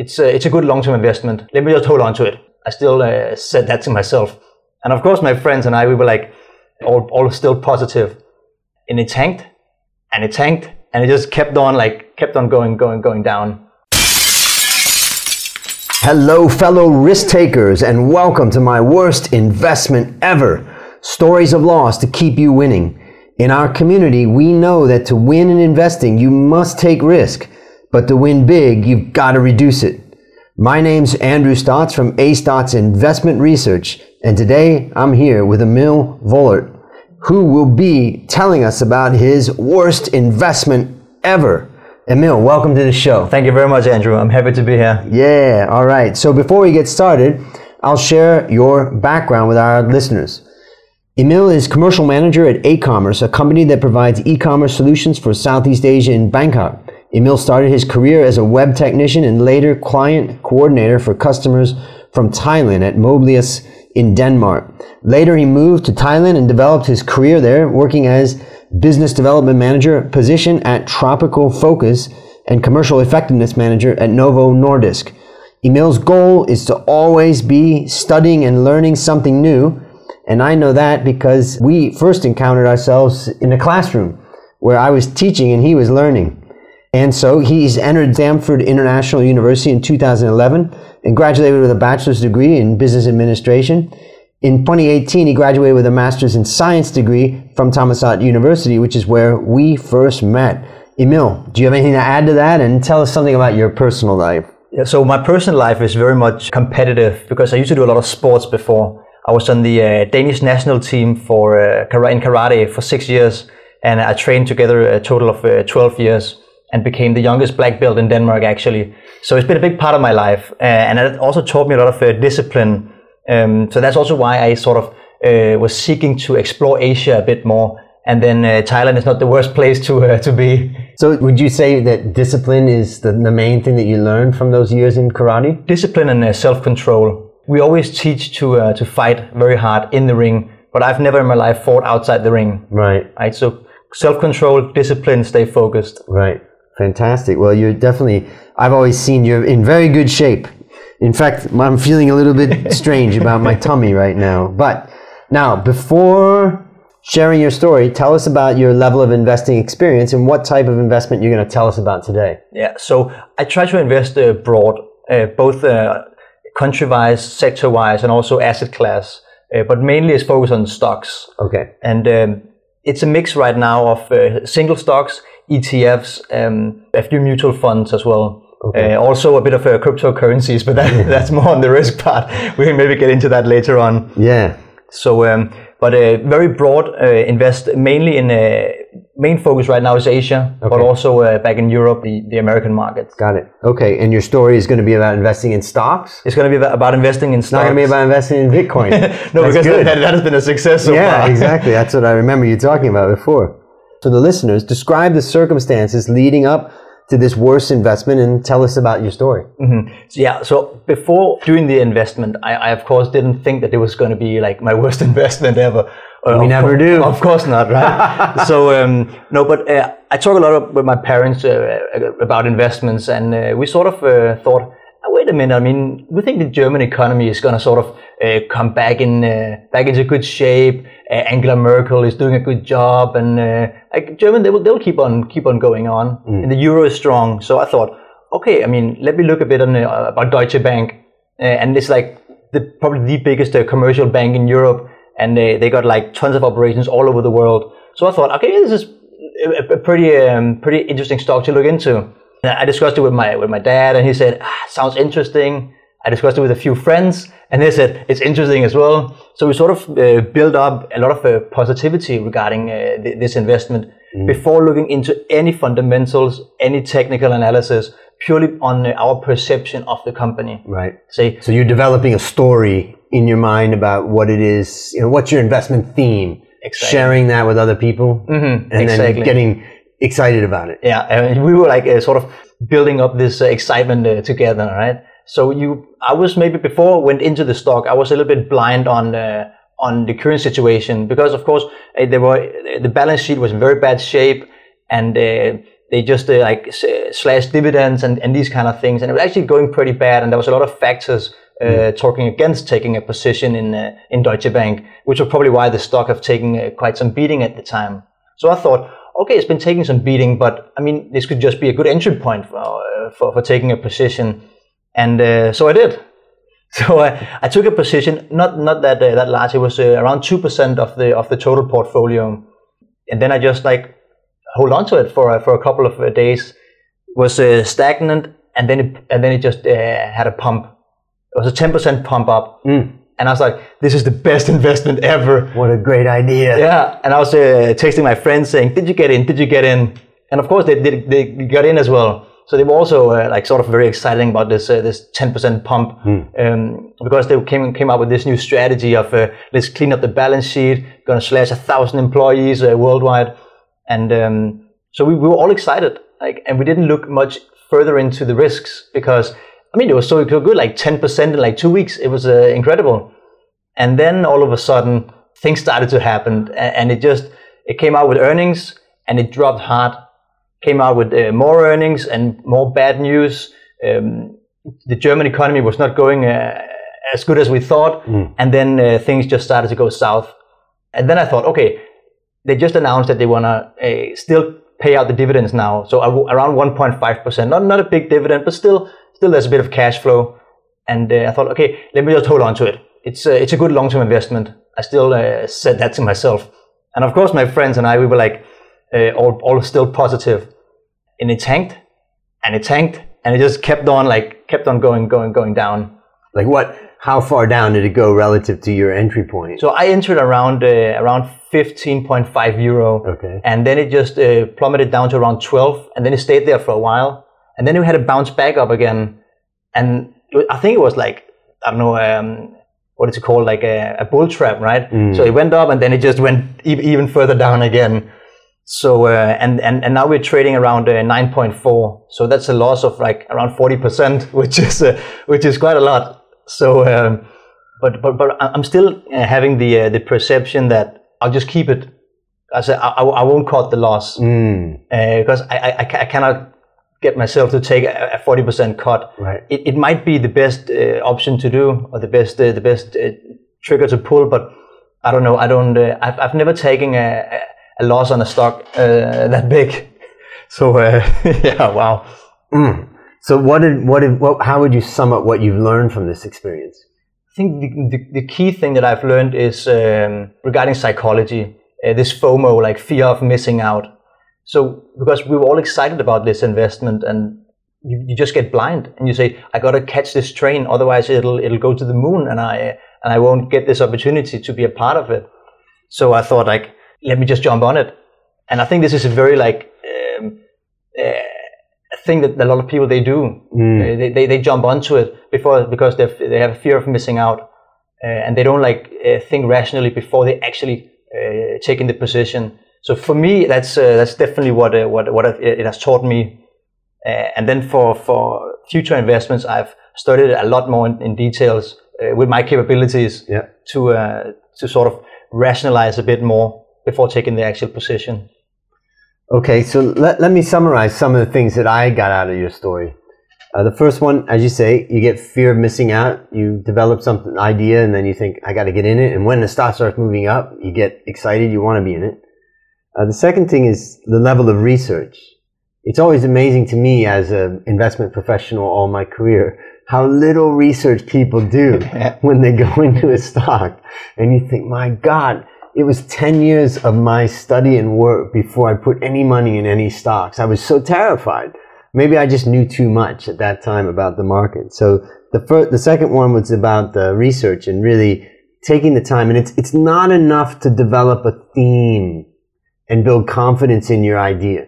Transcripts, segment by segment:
it's a, it's a good long term investment. Let me just hold on to it. I still uh, said that to myself. And of course, my friends and I, we were like all, all still positive. And it tanked and it tanked and it just kept on like kept on going, going, going down. Hello, fellow risk takers, and welcome to my worst investment ever stories of loss to keep you winning. In our community, we know that to win in investing, you must take risk, but to win big, you've got to reduce it. My name's Andrew Stotz from A Stotz Investment Research, and today I'm here with Emil Vollert, who will be telling us about his worst investment ever. Emil, welcome to the show. Thank you very much, Andrew. I'm happy to be here. Yeah, all right. So before we get started, I'll share your background with our listeners. Emil is commercial manager at aCommerce, a company that provides e-commerce solutions for Southeast Asia in Bangkok. Emil started his career as a web technician and later client coordinator for customers from Thailand at Moblius in Denmark. Later, he moved to Thailand and developed his career there, working as business development manager position at Tropical Focus and commercial effectiveness manager at Novo Nordisk. Emil's goal is to always be studying and learning something new. And I know that because we first encountered ourselves in a classroom where I was teaching and he was learning. And so he's entered Stamford International University in 2011 and graduated with a bachelor's degree in business administration. In 2018, he graduated with a master's in science degree from Thammasat University, which is where we first met. Emil, do you have anything to add to that? And tell us something about your personal life. Yeah, so my personal life is very much competitive because I used to do a lot of sports before. I was on the uh, Danish national team for uh, in karate for six years, and I trained together a total of uh, 12 years and became the youngest black belt in Denmark actually. So it's been a big part of my life, uh, and it also taught me a lot of uh, discipline um, so that's also why I sort of uh, was seeking to explore Asia a bit more. And then uh, Thailand is not the worst place to uh, to be. So would you say that discipline is the, the main thing that you learned from those years in karate? Discipline and uh, self control. We always teach to uh, to fight very hard in the ring, but I've never in my life fought outside the ring. Right. Right. So self control, discipline, stay focused. Right. Fantastic. Well, you're definitely. I've always seen you're in very good shape in fact, I'm feeling a little bit strange about my tummy right now. But now, before sharing your story, tell us about your level of investing experience and what type of investment you're going to tell us about today. Yeah, so I try to invest uh, broad, uh, both uh, country wise, sector wise, and also asset class, uh, but mainly it's focused on stocks. Okay. And um, it's a mix right now of uh, single stocks, ETFs, um, a few mutual funds as well. Okay. Uh, also a bit of uh, cryptocurrencies, but that, that's more on the risk part. We can maybe get into that later on. Yeah. So, um, but uh, very broad. Uh, invest mainly in uh, main focus right now is Asia, okay. but also uh, back in Europe, the, the American markets. Got it. Okay, and your story is going to be about investing in stocks. It's going to be about investing in stocks. Not going to be about investing in Bitcoin. no, that's because that, that, has been a success so yeah, far. exactly. That's what I remember you talking about before. So the listeners, describe the circumstances leading up to this worst investment and tell us about your story. Mm-hmm. So, yeah, so before doing the investment, I, I, of course didn't think that it was going to be like my worst investment ever. Uh, we never do. Of course not, right? so um, no, but uh, I talk a lot with my parents uh, about investments, and uh, we sort of uh, thought, oh, wait a minute. I mean, we think the German economy is going to sort of uh, come back in back into good shape uh, Angela Merkel is doing a good job, and uh, like German, they will they'll keep on keep on going on. Mm. And the euro is strong, so I thought, okay, I mean, let me look a bit on uh, about Deutsche Bank, and it's like the probably the biggest commercial bank in Europe, and they they got like tons of operations all over the world. So I thought, okay, this is a, a pretty um, pretty interesting stock to look into. And I discussed it with my with my dad, and he said, ah, sounds interesting. I discussed it with a few friends, and they said it's interesting as well. So we sort of uh, built up a lot of uh, positivity regarding uh, th- this investment mm. before looking into any fundamentals, any technical analysis, purely on uh, our perception of the company. Right. Say, so you're developing a story in your mind about what it is. You know, what's your investment theme? Exactly. Sharing that with other people, mm-hmm. and exactly. then getting excited about it. Yeah, and we were like uh, sort of building up this uh, excitement together, right? So you, I was maybe before I went into the stock, I was a little bit blind on uh, on the current situation because of course uh, there were the balance sheet was in very bad shape and uh, they just uh, like s- slash dividends and, and these kind of things, and it was actually going pretty bad. And there was a lot of factors uh, talking against taking a position in uh, in Deutsche Bank, which was probably why the stock have taken uh, quite some beating at the time. So I thought, okay, it's been taking some beating, but I mean, this could just be a good entry point for uh, for, for taking a position, and uh, so I did. So I, I took a position, not not that uh, that large. It was around two percent of the of the total portfolio, and then I just like hold on to it for for a couple of days. Was uh, stagnant, and then it, and then it just had a pump. It was a ten percent pump up, and I was like, "This is the best investment ever." What a great idea. Yeah, and I was uh, texting my friends saying, "Did you get in? Did you get in?" And of course, they did. They got in as well. So they were also uh, like sort of very exciting about this uh, this ten percent pump um, because they came came up with this new strategy of uh, let's clean up the balance sheet, going to slash a thousand employees uh, worldwide, and um, so we, we were all excited. Like, and we didn't look much further into the risks because I mean it was so good, like ten percent in like two weeks. It was uh, incredible. And then all of a sudden, things started to happen, and it just it came out with earnings, and it dropped hard. Came out with uh, more earnings and more bad news. Um, the German economy was not going uh, as good as we thought, and then uh, things just started to go south. And then I thought, okay, they just announced that they want to uh, still pay out the dividends now, so around 1.5 percent. Not not a big dividend, but still still there's a bit of cash flow. And uh, I thought, okay, let me just hold on to it. It's uh, it's a good long term investment. I still uh, said that to myself, and of course my friends and I we were like uh, all all still positive, and it tanked, and it tanked, and it just kept on like kept on going going going down. Like what? How far down did it go relative to your entry point? So I entered around uh, around 15.5 euro, Okay. and then it just uh, plummeted down to around 12, and then it stayed there for a while, and then it had to bounce back up again, and I think it was like I don't know um, what is it called, like a, a bull trap, right? So it went up, and then it just went e- even further down again. So uh, and, and and now we're trading around uh, 9.4, so that's a loss of like around 40 percent, which is uh, which is quite a lot. So. Um, but but but I'm still uh, having the uh, the perception that I'll just keep it. I said I, I, I won't cut the loss Mm, because I, I, I cannot get myself to take a forty percent cut. Right. It, it might be the best uh, option to do or the best uh, the best uh, trigger to pull, but I don't know. I don't. Uh, I've I've never taken a, a- loss on a stock uh, that big. So uh, yeah, wow. So what did what did what? How would you sum up what you've learned from this experience? I think the, the, the key thing that I've learned is um, regarding psychology, uh, this FOMO, like fear of missing out. So, because we were all excited about this investment and you, you just get blind and you say, I got to catch this train, otherwise it'll, it'll go to the moon and I, and I won't get this opportunity to be a part of it. So I thought like, let me just jump on it. And I think this is a very like, um, uh, thing that a lot of people they do. Mm. They, they, they jump onto it before because they they have a fear of missing out, uh, and they don't like uh, think rationally before they actually uh, take in the position. So for me, that's uh, that's definitely what uh, what what it has taught me. Uh, and then for for future investments, I've studied a lot more in, in details uh, with my capabilities Yeah. to uh, to sort of rationalize a bit more before taking the actual position. Okay, so let, let me summarize some of the things that I got out of your story. Uh, the first one, as you say, you get fear of missing out. You develop some idea, and then you think, "I got to get in it." And when the stock starts moving up, you get excited. You want to be in it. Uh, the second thing is the level of research. It's always amazing to me as an investment professional all my career how little research people do when they go into a stock, and you think, "My God." It was 10 years of my study and work before I put any money in any stocks. I was so terrified. Maybe I just knew too much at that time about the market. So the first, the second one was about the research and really taking the time. And it's, it's not enough to develop a theme and build confidence in your idea.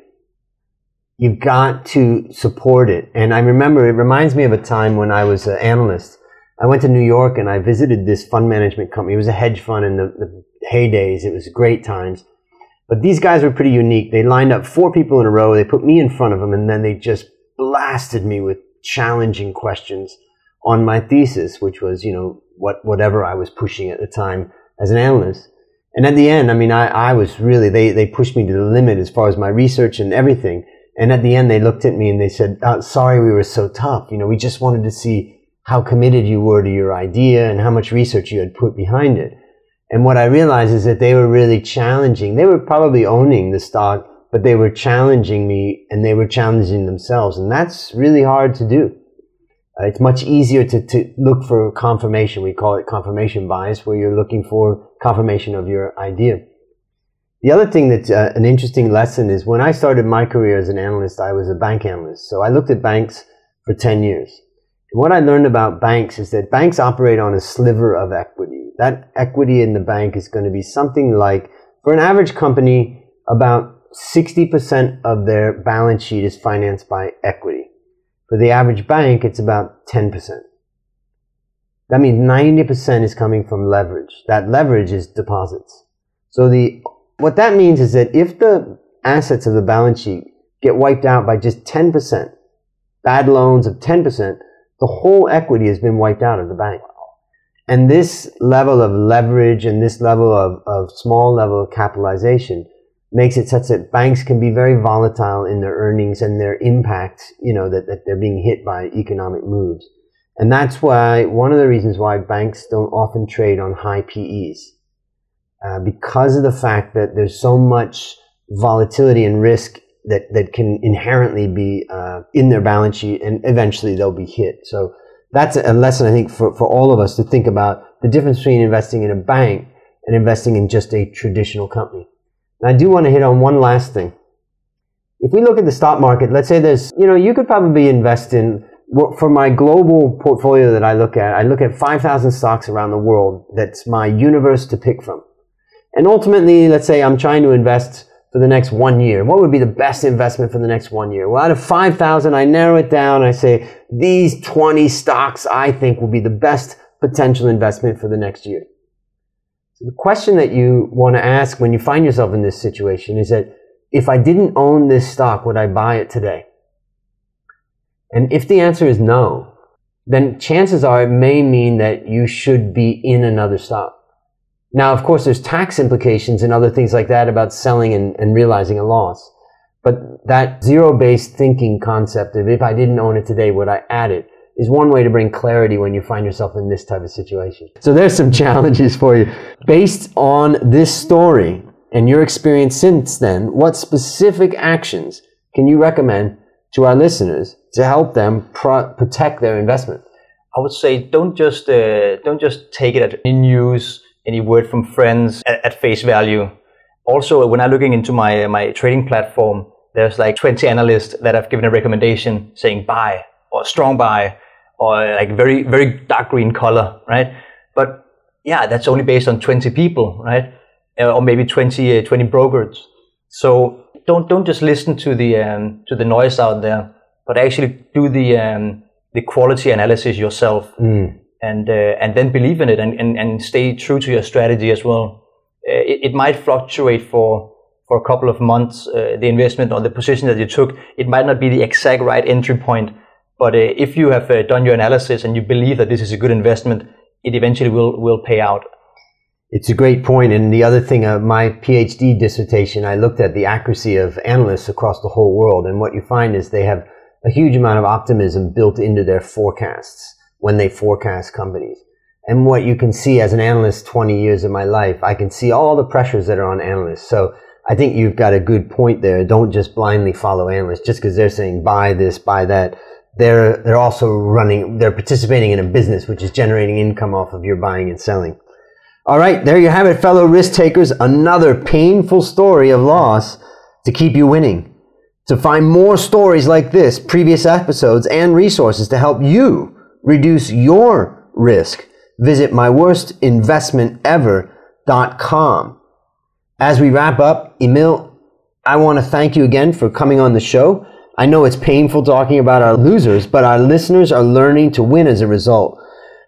You've got to support it. And I remember it reminds me of a time when I was an analyst. I went to New York and I visited this fund management company. It was a hedge fund in the, the heydays. It was great times. But these guys were pretty unique. They lined up four people in a row. They put me in front of them and then they just blasted me with challenging questions on my thesis, which was, you know, what, whatever I was pushing at the time as an analyst. And at the end, I mean, I, I was really, they, they pushed me to the limit as far as my research and everything. And at the end, they looked at me and they said, oh, "Sorry, we were so tough. You know, we just wanted to see how committed you were to your idea and how much research you had put behind it." And what I realized is that they were really challenging. They were probably owning the stock, but they were challenging me and they were challenging themselves. And that's really hard to do. Uh, it's much easier to, to look for confirmation. We call it confirmation bias, where you're looking for confirmation of your idea. The other thing that's uh, an interesting lesson is when I started my career as an analyst, I was a bank analyst. So I looked at banks for 10 years. What I learned about banks is that banks operate on a sliver of equity. That equity in the bank is going to be something like, for an average company, about 60% of their balance sheet is financed by equity. For the average bank, it's about 10%. That means 90% is coming from leverage. That leverage is deposits. So the what that means is that if the assets of the balance sheet get wiped out by just 10%, bad loans of 10%, the whole equity has been wiped out of the bank. And this level of leverage and this level of, of small level of capitalization makes it such that banks can be very volatile in their earnings and their impact, you know, that, that they're being hit by economic moves. And that's why, one of the reasons why banks don't often trade on high PEs uh, because of the fact that there's so much volatility and risk that, that can inherently be uh, in their balance sheet and eventually they'll be hit. So that's a lesson I think for, for all of us to think about the difference between investing in a bank and investing in just a traditional company. I do want to hit on one last thing. If we look at the stock market, let's say there's, you know, you could probably invest in, for my global portfolio that I look at, I look at 5,000 stocks around the world. That's my universe to pick from. And ultimately, let's say I'm trying to invest for the next one year. What would be the best investment for the next one year? Well, out of 5,000, I narrow it down. I say these 20 stocks I think will be the best potential investment for the next year. So the question that you want to ask when you find yourself in this situation is that if I didn't own this stock, would I buy it today? And if the answer is no, then chances are it may mean that you should be in another stock. Now, of course, there's tax implications and other things like that about selling and, and realizing a loss. But that zero-based thinking concept of if I didn't own it today, would I add it? Is one way to bring clarity when you find yourself in this type of situation. So there's some challenges for you. Based on this story and your experience since then, what specific actions can you recommend to our listeners to help them pro- protect their investment? I would say don't just uh, don't just take it in news any word from friends at, at face value. Also, when I'm looking into my my trading platform, there's like 20 analysts that have given a recommendation saying buy or strong buy or like very very dark green color, right? But yeah, that's only based on 20 people, right? Uh, or maybe 20 uh, 20 brokers. So don't don't just listen to the um, to the noise out there, but actually do the um, the quality analysis yourself. Mm and uh, and then believe in it and, and, and stay true to your strategy as well. Uh, it, it might fluctuate for for a couple of months. Uh, the investment or the position that you took, it might not be the exact right entry point. But uh, if you have done your analysis and you believe that this is a good investment, it eventually will will pay out. It's a great point. And the other thing, uh, my PhD dissertation, I looked at the accuracy of analysts across the whole world. And what you find is they have a huge amount of optimism built into their forecasts when they forecast companies. And what you can see as an analyst 20 years of my life, I can see all the pressures that are on analysts. So I think you've got a good point there. Don't just blindly follow analysts just because they're saying buy this, buy that. They're, they're also running, they're participating in a business which is generating income off of your buying and selling. All right, there you have it, fellow risk takers. Another painful story of loss to keep you winning. To find more stories like this, previous episodes, and resources to help you reduce your risk, visit myworstinvestmentever.com. As we wrap up, Emil, I want to thank you again for coming on the show. I know it's painful talking about our losers, but our listeners are learning to win as a result.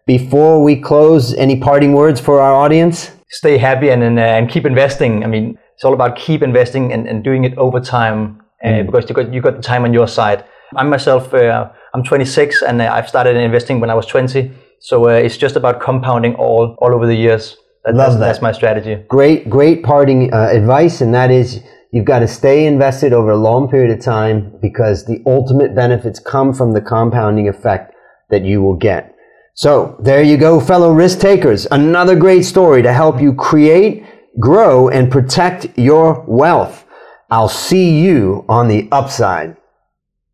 Before we close, any parting words for our audience? Stay happy and, and, uh, and keep investing. I mean, it's all about keep investing and, and doing it over time uh, mm. because you got, you got the time on your side. I myself, uh, I'm 26 and uh, I've started investing when I was 20. So uh, it's just about compounding all all over the years. That, Love that's, that. That's my strategy. Great, great parting uh, advice, and that is You've got to stay invested over a long period of time because the ultimate benefits come from the compounding effect that you will get. So there you go, fellow risk takers. Another great story to help you create, grow, and protect your wealth. I'll see you on the upside.